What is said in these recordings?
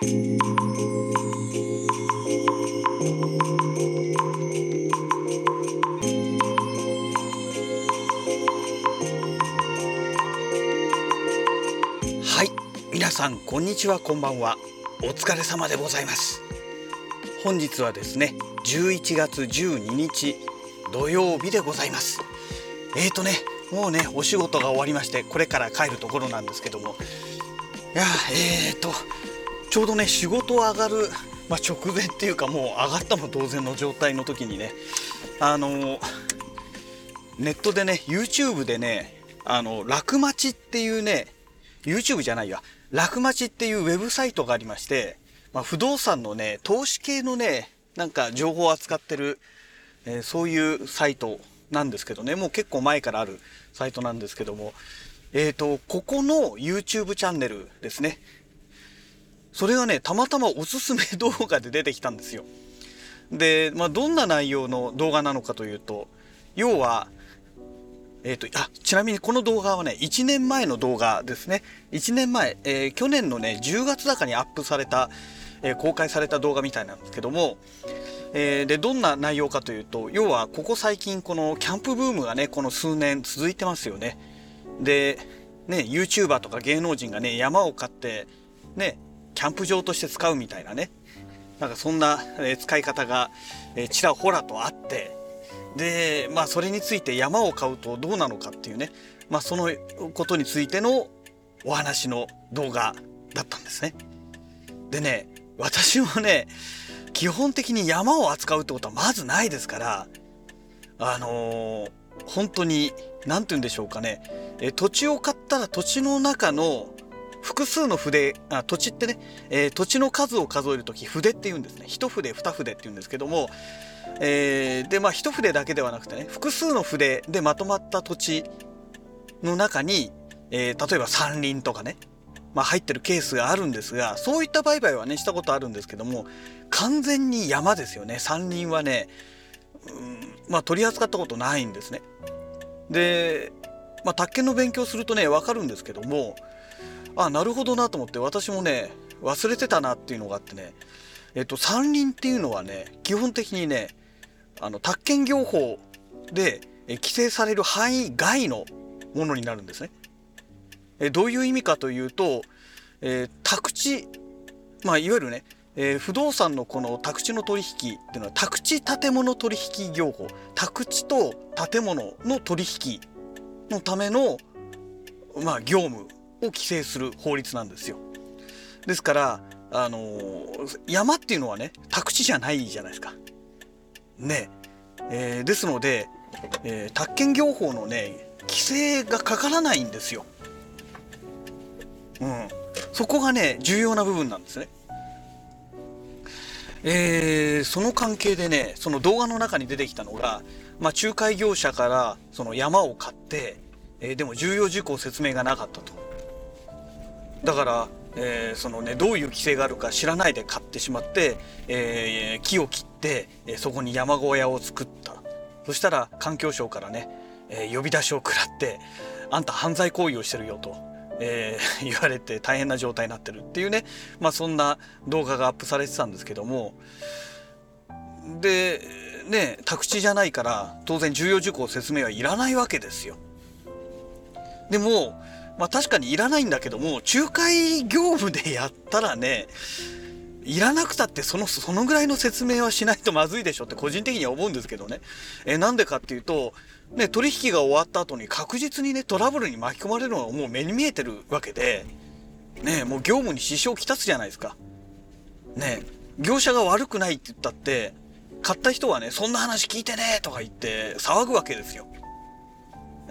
はい皆さんこんにちはこんばんは。お疲れ様でございます。本日はですね11月12日土曜日でございます。えーとねもうねお仕事が終わりましてこれから帰るところなんですけども。いやえーとちょうどね仕事上がる、まあ、直前っていうかもう上がったも同然の状態の時にねあのネットでね YouTube でねあの楽町っていうね YouTube じゃないや楽町っていうウェブサイトがありまして、まあ、不動産のね投資系のねなんか情報を扱ってる、えーそういうサイトなんですけどねもう結構前からあるサイトなんですけどもえっ、とここの YouTube チャンネルですね。それがねたまたまおすすめ動画で出てきたんですよ。で、まあ、どんな内容の動画なのかというと要はえー、とあちなみにこの動画はね1年前の動画ですね。1年前、えー去年のね10月高にアップされた、えー公開された動画みたいなんですけども、えーでどんな内容かというと要はここ最近このキャンプブームがねこの数年続いてますよね。でね YouTuber とか芸能人がね山を買ってねキャンプ場として使うみたいなね。なんかそんな、え使い方が、えちらほらとあって。でまあそれについて山を買うとどうなのかっていうね。まあそのことについてのお話の動画だったんですね。でね私もね基本的に山を扱うってことはまずないですからあのー本当に何て言うんでしょうかね。え土地を買ったら土地の中の複数の筆あ土地ってね、えー土地の数を数える時筆って言うんですね一筆二筆って言うんですけどもえーでまあ一筆だけではなくてね複数の筆でまとまった土地の中に、えー例えば山林とかね、まあ、入ってるケースがあるんですがそういった売買はねしたことあるんですけども完全に山ですよね山林はね、うんまあ、取り扱ったことないんですね。で、まあ、宅建の勉強するとね分かるんですけどもあなるほどなと思って私もね忘れてたなっていうのがあってねえっと山林っていうのはね基本的にねあの宅建業法で規制される範囲外のものになるんですね。えどういう意味かというと、えー宅地まあいわゆるね、えー不動産のこの宅地の取引っていうのは宅地建物取引業法宅地と建物の取引のためのまあ業務を規制する法律なんですよ。ですからあのー山っていうのはね宅地じゃないじゃないですか。ねえーですので、えー宅建業法のね規制がかからないんですよ。うん、そこがね重要な部分なんですね。えーその関係でねその動画の中に出てきたのが、まあ、仲介業者からその山を買って、えーでも重要事項説明がなかったと。だから、えーそのねどういう規制があるか知らないで買ってしまって、えー木を切って、えーそこに山小屋を作ったそしたら環境省からね、えー呼び出しを食らってあんた犯罪行為をしてるよと、えー 言われて大変な状態になってるっていうねまあそんな動画がアップされてたんですけどもでね宅地じゃないから当然重要事項説明はいらないわけですよ。でもまあ確かにいらないんだけども仲介業務でやったらねいらなくたってそのそのぐらいの説明はしないとまずいでしょって個人的には思うんですけどね。えなんでかっていうと、ね、取引が終わった後に確実にねトラブルに巻き込まれるのはもう目に見えてるわけで、ね、もう業務に支障をきたすじゃないですか。ね業者が悪くないって言ったって買った人はねそんな話聞いてねとか言って騒ぐわけですよ。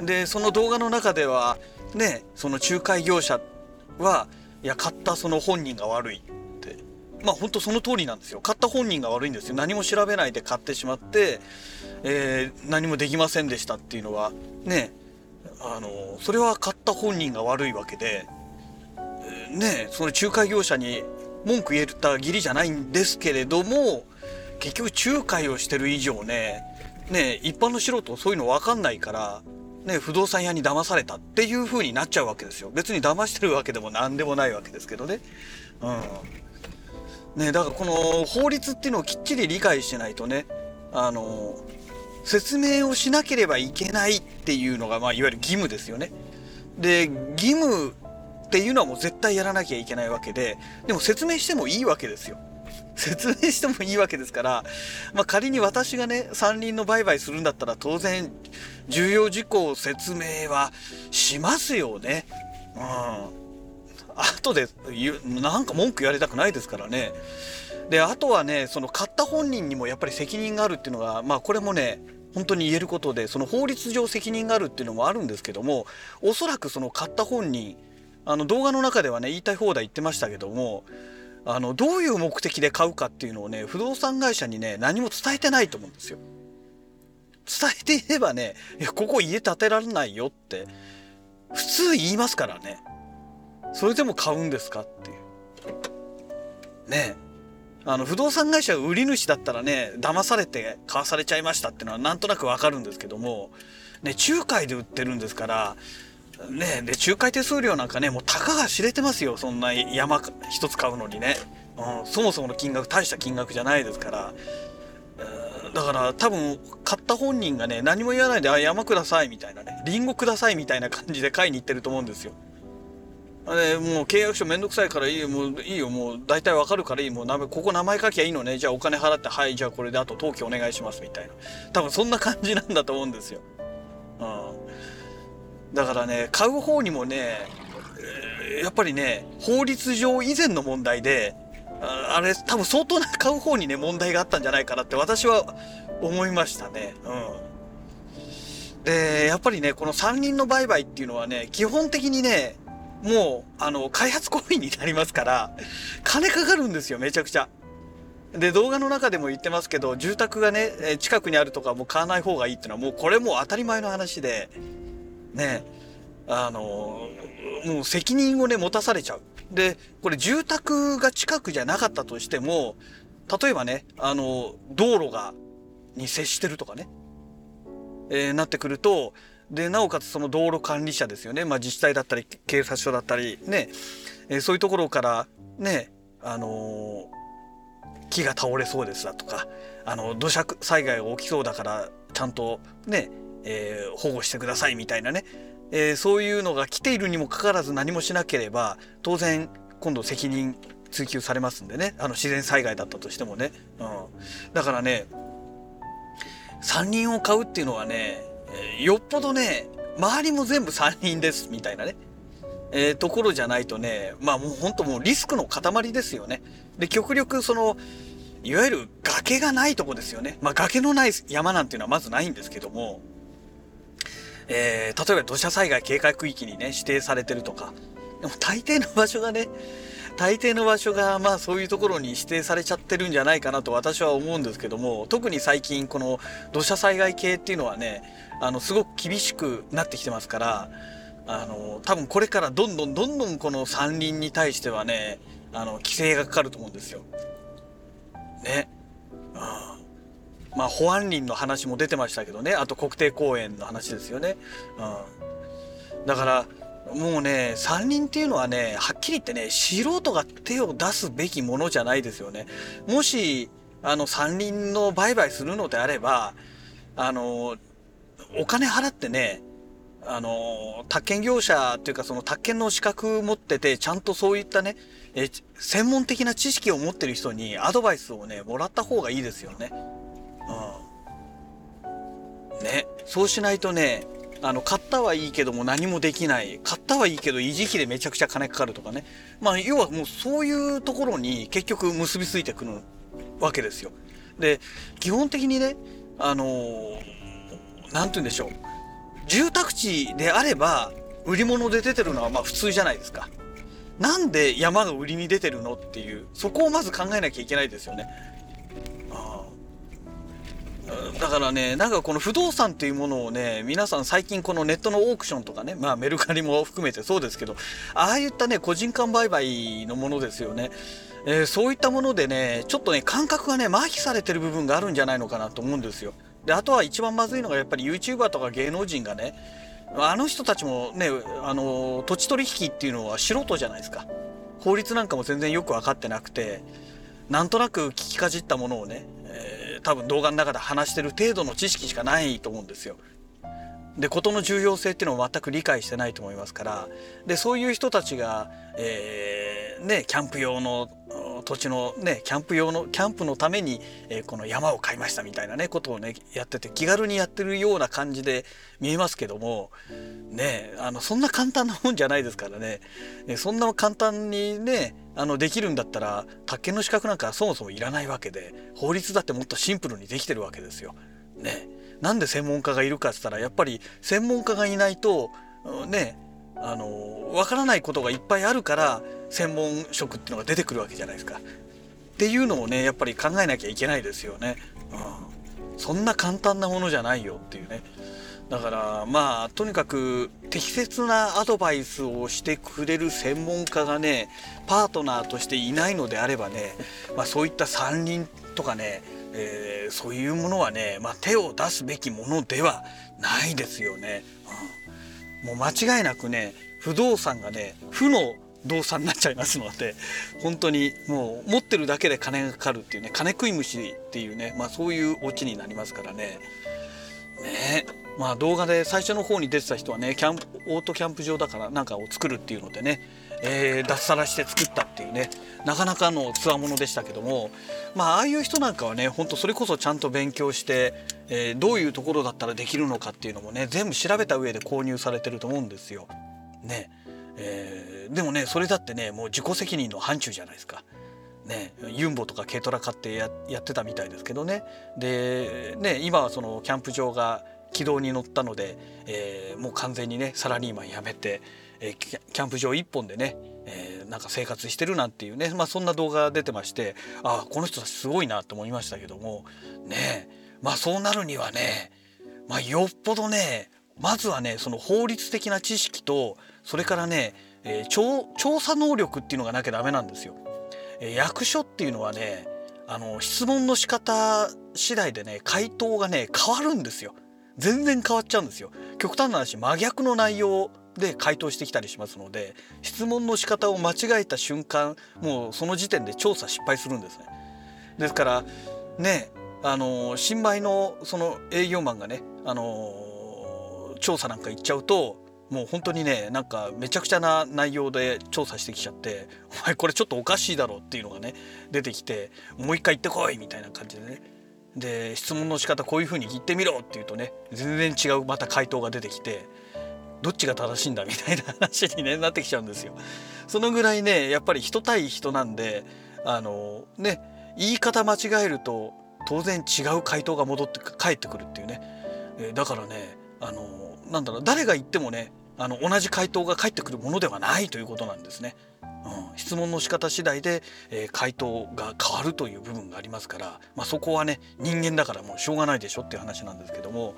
でその動画の中ではねその仲介業者はいや買ったその本人が悪いって。まあ本当その通りなんですよ。買った本人が悪いんですよ。何も調べないで買ってしまって、えー何もできませんでしたっていうのはねあのそれは買った本人が悪いわけで、えーねその仲介業者に文句言えた義理じゃないんですけれども結局仲介をしてる以上ねね一般の素人そういうの分かんないからね、不動産屋に騙されたっていう風になっちゃうわけですよ別に騙してるわけでも何でもないわけですけどね。うん、ね、だからこの法律っていうのをきっちり理解してないとね、あの、説明をしなければいけないっていうのが、まあ、いわゆる義務ですよね。で、義務っていうのはもう絶対やらなきゃいけないわけで、でも説明してもいいわけですよ。説明してもいいわけですから、まあ、仮に私がね、山林の売買するんだったら当然、重要事項説明はしますよね。うん。後でなんか文句言われたくないですからね。であとはねその買った本人にもやっぱり責任があるっていうのがまあこれもね本当に言えることでその法律上責任があるっていうのもあるんですけどもおそらくその買った本人あの動画の中ではね言いたい放題言ってましたけどもあのどういう目的で買うかっていうのをね不動産会社にね何も伝えてないと思うんですよ。伝えていればね「いやここ家建てられないよ」って普通言いますからね。それでも買うんですかっていう。ねあの不動産会社売り主だったらね騙されて買わされちゃいましたっていうのはなんとなくわかるんですけども、ね、仲介で売ってるんですからねで仲介手数料なんかねもうたかが知れてますよそんな山一つ買うのにね、うん、そもそもの金額大した金額じゃないですから。だから多分買った本人がね何も言わないで「あ山ください」みたいなね「りんごください」みたいな感じで買いに行ってると思うんですよ。あれもう契約書めんどくさいからいいよもういいよもう大体わかるからいいもうここ名前書きゃいいのね。じゃあお金払ってはいじゃあこれであと登記お願いしますみたいな。多分そんな感じなんだと思うんですよ、だからね買う方にもねやっぱりね法律上以前の問題であれ多分相当な買う方にね問題があったんじゃないかなって私は思いましたね。うん。でやっぱりねこの3人の売買っていうのはね基本的にねもう、あの、開発行為になりますから、金かかるんですよ、めちゃくちゃ。で、動画の中でも言ってますけど、住宅がね、近くにあるとかもう買わない方がいいっていうのは、もうこれもう当たり前の話で、ね、あの、もう責任をね、持たされちゃう。で、これ住宅が近くじゃなかったとしても、例えばね、あの、道路が、に接してるとかね、えー、なってくると、でなおかつその道路管理者ですよね、まあ、自治体だったり警察署だったりね、えー、そういうところからねあのー、木が倒れそうですだとかあの土砂災害が起きそうだからちゃんとね、えー、保護してくださいみたいなね、えそういうのが来ているにもかかわらず何もしなければ当然今度責任追及されますんでね。あの自然災害だったとしてもね、うん、だからね山林を買うっていうのはねえー、よっぽどね、周りも全部3人ですみたいなね、えー、ところじゃないとね、まあもう本当もうリスクの塊ですよね。で、極力その、いわゆる崖がないとこですよね。まあ崖のない山なんていうのはまずないんですけども、えー、例えば土砂災害警戒区域にね、指定されてるとか、でも大抵の場所がね、大抵の場所がまあそういうところに指定されちゃってるんじゃないかなと私は思うんですけども特に最近この土砂災害系っていうのはねあのすごく厳しくなってきてますからあの多分これからどんどんどんどんこの山林に対してはねあの規制がかかると思うんですよ。ね。うん、まあ保安林の話も出てましたけどねあと国定公園の話ですよね。うん、だからもうね、山林っていうのはね、はっきり言ってね、素人が手を出すべきものじゃないですよね。もし、あの、山林の売買するのであれば、あの、お金払ってね、あの、宅建業者っていうかその宅建の資格持ってて、ちゃんとそういったね、え、専門的な知識を持ってる人にアドバイスをね、もらった方がいいですよね。ね。そうしないとね、あの買ったはいいけども何もできない。買ったはいいけど維持費でめちゃくちゃ金かかるとかね。まあ要はもうそういうところに結局結びついてくるわけですよ。で基本的にねあの何て言うんでしょう。住宅地であれば売り物で出てるのはまあ普通じゃないですか。なんで山が売りに出てるのっていうそこをまず考えなきゃいけないですよね。だからね、なんかこの不動産っていうものをね、皆さん最近このネットのオークションとかね、まあメルカリも含めてそうですけど、ああいったね、個人間売買のものですよね。えー、そういったものでね、ちょっとね、感覚がね、麻痺されてる部分があるんじゃないのかなと思うんですよ。で、あとは一番まずいのがやっぱり YouTuber とか芸能人がね、あの人たちもね、あの、土地取引っていうのは素人じゃないですか。法律なんかも全然よく分かってなくて、なんとなく聞きかじったものをね、多分動画の中で話してる程度の知識しかないと思うんですよ。で事の重要性っていうのを全く理解してないと思いますからでそういう人たちが、えー、ね、キャンプ用の土地のねキャンプ用のキャンプのために、えー、この山を買いましたみたいなねことをねやってて気軽にやってるような感じで見えますけどもねあのそんな簡単なもんじゃないですからねそんな簡単にねあのできるんだったら宅建の資格なんかそもそもいらないわけで法律だってもっとシンプルにできてるわけですよ。ねなんで専門家がいるかっつったらやっぱり専門家がいないとねあのわからないことがいっぱいあるから専門職っていうのが出てくるわけじゃないですか。っていうのをねやっぱり考えなきゃいけないですよね。うん、そんな簡単なものじゃないよっていうね。だからまあとにかく適切なアドバイスをしてくれる専門家がねパートナーとしていないのであればね、まあ、そういった山林とかねえー、そういうものはね、まあ、手を出すべきものではないですよね。うん、もう間違いなくね不動産がね負の動産になっちゃいますので本当にもう持ってるだけで金がかかるっていうね金食い虫っていうね、まあ、そういうオチになりますからね。ねまあ動画で最初の方に出てた人はねキャンプオートキャンプ場だからなんかを作るっていうのでねえー、脱サラして作ったっていうねなかなかのつわものでしたけどもまあああいう人なんかはねほんとそれこそちゃんと勉強して、えー、どういうところだったらできるのかっていうのもね全部調べた上で購入されてると思うんですよ。ねえー、でもねそれだってねもう自己責任の範疇じゃないですか。ね、ユンボとか軽トラ買ってやってたみたいですけどねでね今はそのキャンプ場が軌道に乗ったので、えー、もう完全にねサラリーマン辞めて、えー、キャンプ場1本でね、えー、なんか生活してるなんていうね、まあ、そんな動画が出てましてああこの人たちすごいなと思いましたけどもねまあそうなるにはね、まあ、よっぽどねまずはねその法律的な知識とそれからね、えー、調調査能力っていうのがなきゃダメなんですよ。えー、役所っていうのはねあの質問の仕方次第でね回答がね変わるんですよ。全然変わっちゃうんですよ。極端な話真逆の内容で回答してきたりしますので質問の仕方を間違えた瞬間もうその時点で調査失敗するんですね。ですからねあの新米のその営業マンがねあの調査なんか行っちゃうともう本当にねなんかめちゃくちゃな内容で調査してきちゃって「お前これちょっとおかしいだろ」っていうのがね出てきて「もう一回行ってこい」みたいな感じでねで質問の仕方こういうふうに言ってみろって言うとね全然違うまた回答が出てきてどっちが正しいんだみたいな話に、ね、なってきちゃうんですよ。そのぐらいねやっぱり人対人なんであのね言い方間違えると当然違う回答が戻って返ってくるっていうね、えだからねあのなんだろう誰が言ってもねあの同じ回答が返ってくるものではないということなんですね。うん、質問の仕方次第で、えー、回答が変わるという部分がありますから、まあ、そこはね人間だからもうしょうがないでしょっていう話なんですけども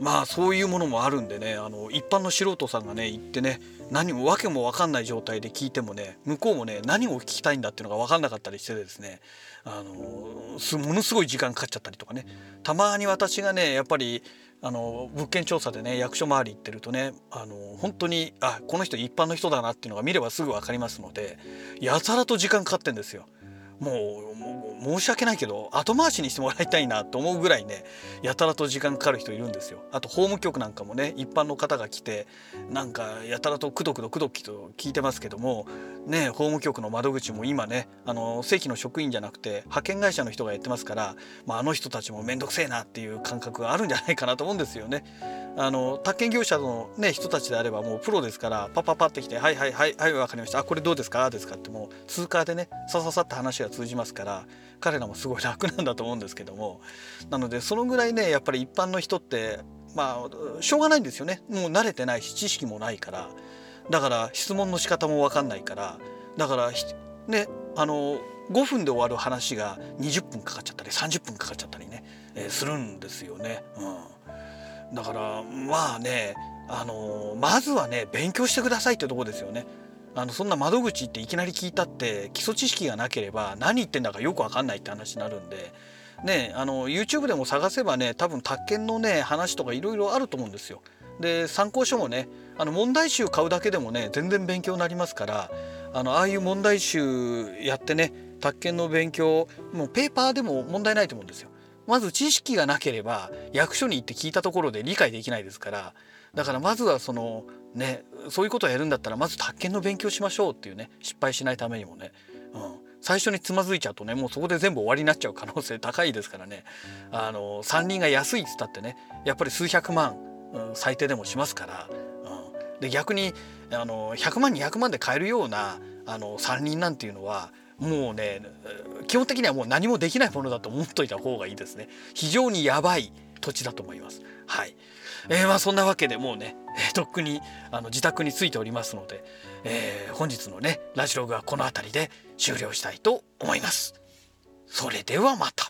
まあそういうものもあるんでねあの一般の素人さんがね行ってね何も訳も分かんない状態で聞いてもね向こうもね何を聞きたいんだっていうのが分かんなかったりしてですねあのものすごい時間かかっちゃったりとかねたまに私がねやっぱりあの物件調査でね役所周り行ってるとねあの本当にあこの人一般の人だなっていうのが見ればすぐ分かりますのでやたらと時間かかってんですよ。もう申し訳ないけど後回しにしてもらいたいなと思うぐらいねやたらと時間かかる人いるんですよ。あと法務局なんかもね一般の方が来てなんかやたらとくどくどくどきと聞いてますけどもね法務局の窓口も今ねあの正規の職員じゃなくて派遣会社の人がやってますから、まあ、あの人たちも面倒くせえなっていう感覚があるんじゃないかなと思うんですよね。あの宅建業者の、ね、人たちであればもうプロですからパパパってきて「はいはいはいはい分かりましたあこれどうですか?」ですかってもう通過でねさささって話が通じますから彼らもすごい楽なんだと思うんですけども。なのでそのぐらいねやっぱり一般の人ってまあしょうがないんですよね。もう慣れてないし知識もないから。だから質問の仕方も分かんないから。だからねあの5分で終わる話が20分かかっちゃったり30分かかっちゃったりね、えー、するんですよね。うん。だからまあねあのまずはね勉強してくださいってとこですよね。あのそんな窓口っていきなり聞いたって基礎知識がなければ何言ってんだかよく分かんないって話になるんで。ね、あの YouTube でも探せばね多分宅建のね話とかいろいろあると思うんですよ。で参考書もねあの問題集買うだけでもね全然勉強になりますからあのああいう問題集やってね宅建の勉強もうペーパーでも問題ないと思うんですよ。まず知識がなければ役所に行って聞いたところで理解できないですからだからまずはそのねそういうことをやるんだったらまず宅建の勉強しましょうっていうね失敗しないためにもね、うん、最初につまずいちゃうとねもうそこで全部終わりになっちゃう可能性高いですからね。あの山林が安いっつったってねやっぱり数百万、うん、最低でもしますから、うん、で逆にあの100万200万で買えるようなあの山林なんていうのはもうね基本的にはもう何もできないものだと思っといた方がいいですね。非常にやばい。土地だと思います。はい、えー、まあそんなわけでもうねとっくにあの自宅に着いておりますので、えー、本日のねラジログはこの辺りで終了したいと思います。それではまた。